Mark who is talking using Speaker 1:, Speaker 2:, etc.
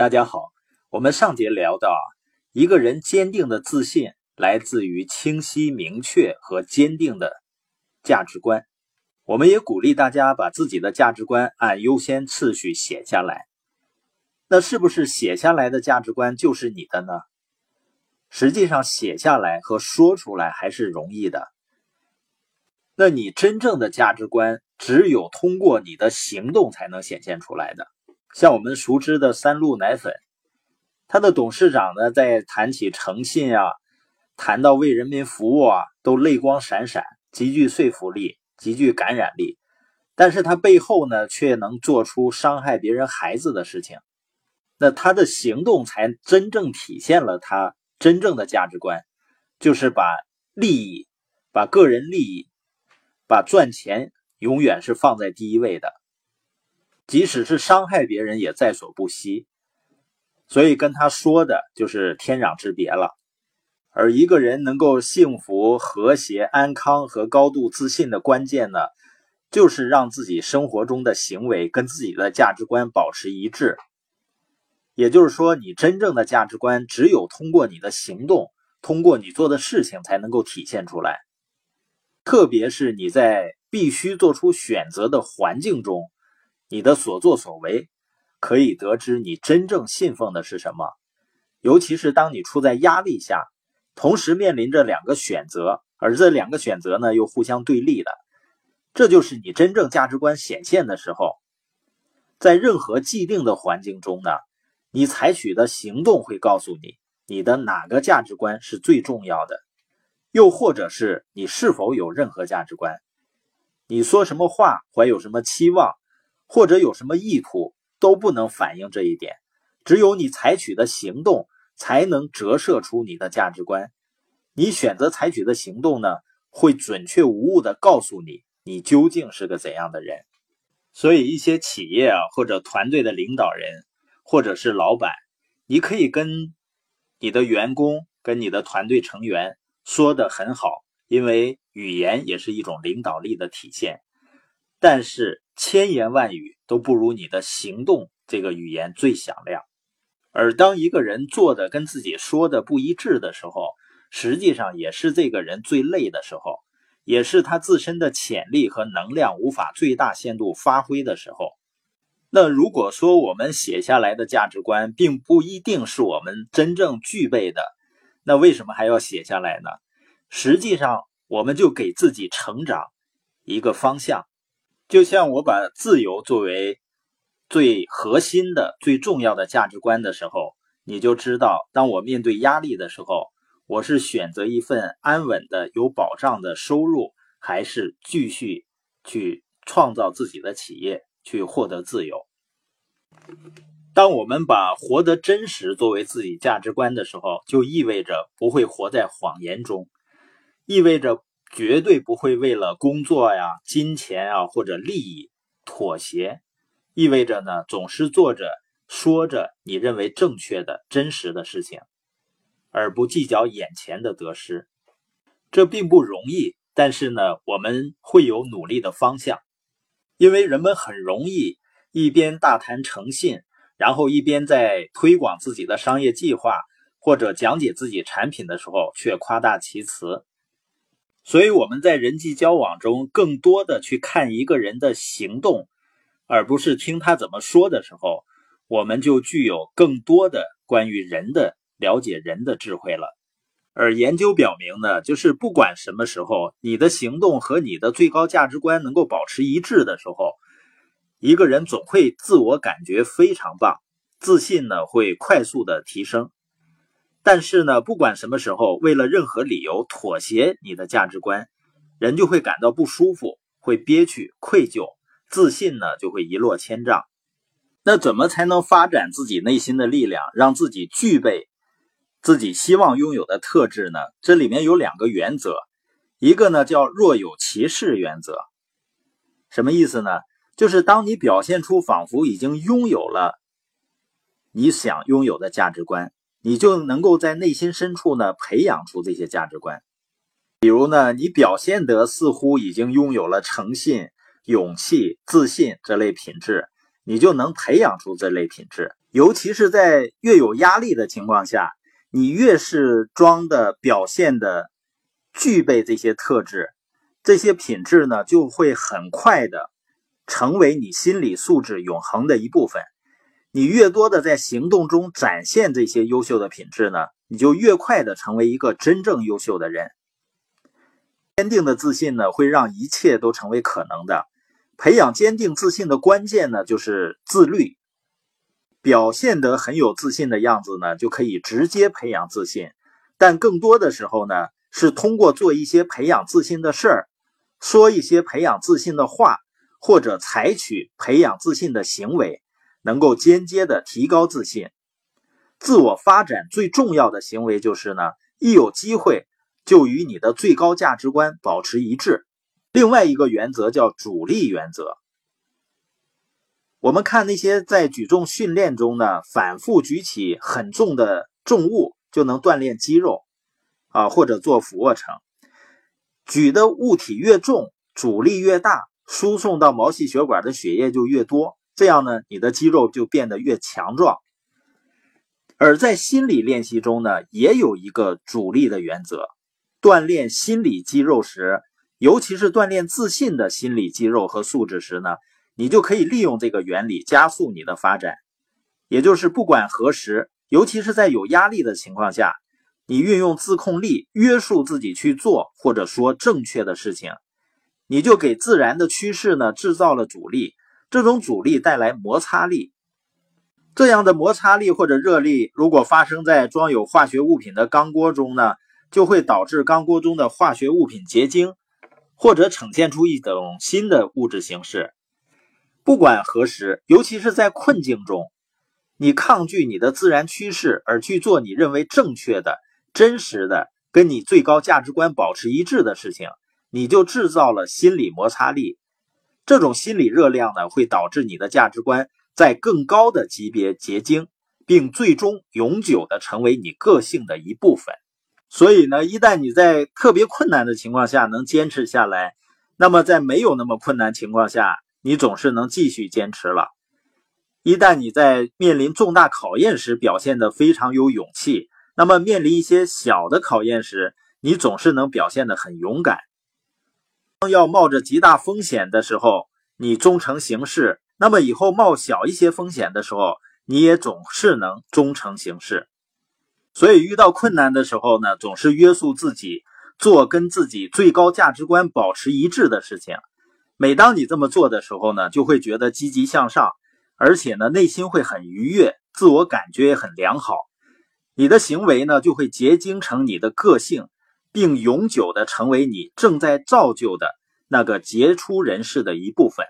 Speaker 1: 大家好，我们上节聊到啊，一个人坚定的自信来自于清晰、明确和坚定的价值观。我们也鼓励大家把自己的价值观按优先次序写下来。那是不是写下来的价值观就是你的呢？实际上，写下来和说出来还是容易的。那你真正的价值观，只有通过你的行动才能显现出来的。像我们熟知的三鹿奶粉，它的董事长呢，在谈起诚信啊，谈到为人民服务啊，都泪光闪闪，极具说服力，极具感染力。但是他背后呢，却能做出伤害别人孩子的事情。那他的行动才真正体现了他真正的价值观，就是把利益、把个人利益、把赚钱永远是放在第一位的。即使是伤害别人也在所不惜，所以跟他说的就是天壤之别了。而一个人能够幸福、和谐、安康和高度自信的关键呢，就是让自己生活中的行为跟自己的价值观保持一致。也就是说，你真正的价值观只有通过你的行动，通过你做的事情才能够体现出来。特别是你在必须做出选择的环境中。你的所作所为可以得知你真正信奉的是什么，尤其是当你处在压力下，同时面临着两个选择，而这两个选择呢又互相对立的，这就是你真正价值观显现的时候。在任何既定的环境中呢，你采取的行动会告诉你你的哪个价值观是最重要的，又或者是你是否有任何价值观，你说什么话，怀有什么期望。或者有什么意图都不能反映这一点，只有你采取的行动才能折射出你的价值观。你选择采取的行动呢，会准确无误地告诉你你究竟是个怎样的人。所以，一些企业啊，或者团队的领导人，或者是老板，你可以跟你的员工、跟你的团队成员说的很好，因为语言也是一种领导力的体现。但是千言万语都不如你的行动这个语言最响亮。而当一个人做的跟自己说的不一致的时候，实际上也是这个人最累的时候，也是他自身的潜力和能量无法最大限度发挥的时候。那如果说我们写下来的价值观并不一定是我们真正具备的，那为什么还要写下来呢？实际上，我们就给自己成长一个方向。就像我把自由作为最核心的、最重要的价值观的时候，你就知道，当我面对压力的时候，我是选择一份安稳的、有保障的收入，还是继续去创造自己的企业，去获得自由？当我们把活得真实作为自己价值观的时候，就意味着不会活在谎言中，意味着。绝对不会为了工作呀、金钱啊或者利益妥协，意味着呢总是做着、说着你认为正确的真实的事情，而不计较眼前的得失。这并不容易，但是呢我们会有努力的方向，因为人们很容易一边大谈诚信，然后一边在推广自己的商业计划或者讲解自己产品的时候却夸大其词。所以我们在人际交往中，更多的去看一个人的行动，而不是听他怎么说的时候，我们就具有更多的关于人的了解人的智慧了。而研究表明呢，就是不管什么时候，你的行动和你的最高价值观能够保持一致的时候，一个人总会自我感觉非常棒，自信呢会快速的提升。但是呢，不管什么时候，为了任何理由妥协你的价值观，人就会感到不舒服，会憋屈、愧疚，自信呢就会一落千丈。那怎么才能发展自己内心的力量，让自己具备自己希望拥有的特质呢？这里面有两个原则，一个呢叫若有其事原则，什么意思呢？就是当你表现出仿佛已经拥有了你想拥有的价值观。你就能够在内心深处呢培养出这些价值观，比如呢，你表现得似乎已经拥有了诚信、勇气、自信这类品质，你就能培养出这类品质。尤其是在越有压力的情况下，你越是装的表现的具备这些特质，这些品质呢就会很快的成为你心理素质永恒的一部分。你越多的在行动中展现这些优秀的品质呢，你就越快的成为一个真正优秀的人。坚定的自信呢，会让一切都成为可能的。培养坚定自信的关键呢，就是自律。表现得很有自信的样子呢，就可以直接培养自信。但更多的时候呢，是通过做一些培养自信的事儿，说一些培养自信的话，或者采取培养自信的行为。能够间接的提高自信，自我发展最重要的行为就是呢，一有机会就与你的最高价值观保持一致。另外一个原则叫阻力原则。我们看那些在举重训练中呢，反复举起很重的重物就能锻炼肌肉啊，或者做俯卧撑，举的物体越重，阻力越大，输送到毛细血管的血液就越多。这样呢，你的肌肉就变得越强壮。而在心理练习中呢，也有一个主力的原则：锻炼心理肌肉时，尤其是锻炼自信的心理肌肉和素质时呢，你就可以利用这个原理加速你的发展。也就是不管何时，尤其是在有压力的情况下，你运用自控力约束自己去做或者说正确的事情，你就给自然的趋势呢制造了阻力。这种阻力带来摩擦力，这样的摩擦力或者热力，如果发生在装有化学物品的钢锅中呢，就会导致钢锅中的化学物品结晶，或者呈现出一种新的物质形式。不管何时，尤其是在困境中，你抗拒你的自然趋势而去做你认为正确的、真实的、跟你最高价值观保持一致的事情，你就制造了心理摩擦力。这种心理热量呢，会导致你的价值观在更高的级别结晶，并最终永久的成为你个性的一部分。所以呢，一旦你在特别困难的情况下能坚持下来，那么在没有那么困难情况下，你总是能继续坚持了。一旦你在面临重大考验时表现得非常有勇气，那么面临一些小的考验时，你总是能表现得很勇敢。当要冒着极大风险的时候，你忠诚行事；那么以后冒小一些风险的时候，你也总是能忠诚行事。所以遇到困难的时候呢，总是约束自己，做跟自己最高价值观保持一致的事情。每当你这么做的时候呢，就会觉得积极向上，而且呢，内心会很愉悦，自我感觉也很良好。你的行为呢，就会结晶成你的个性。并永久的成为你正在造就的那个杰出人士的一部分。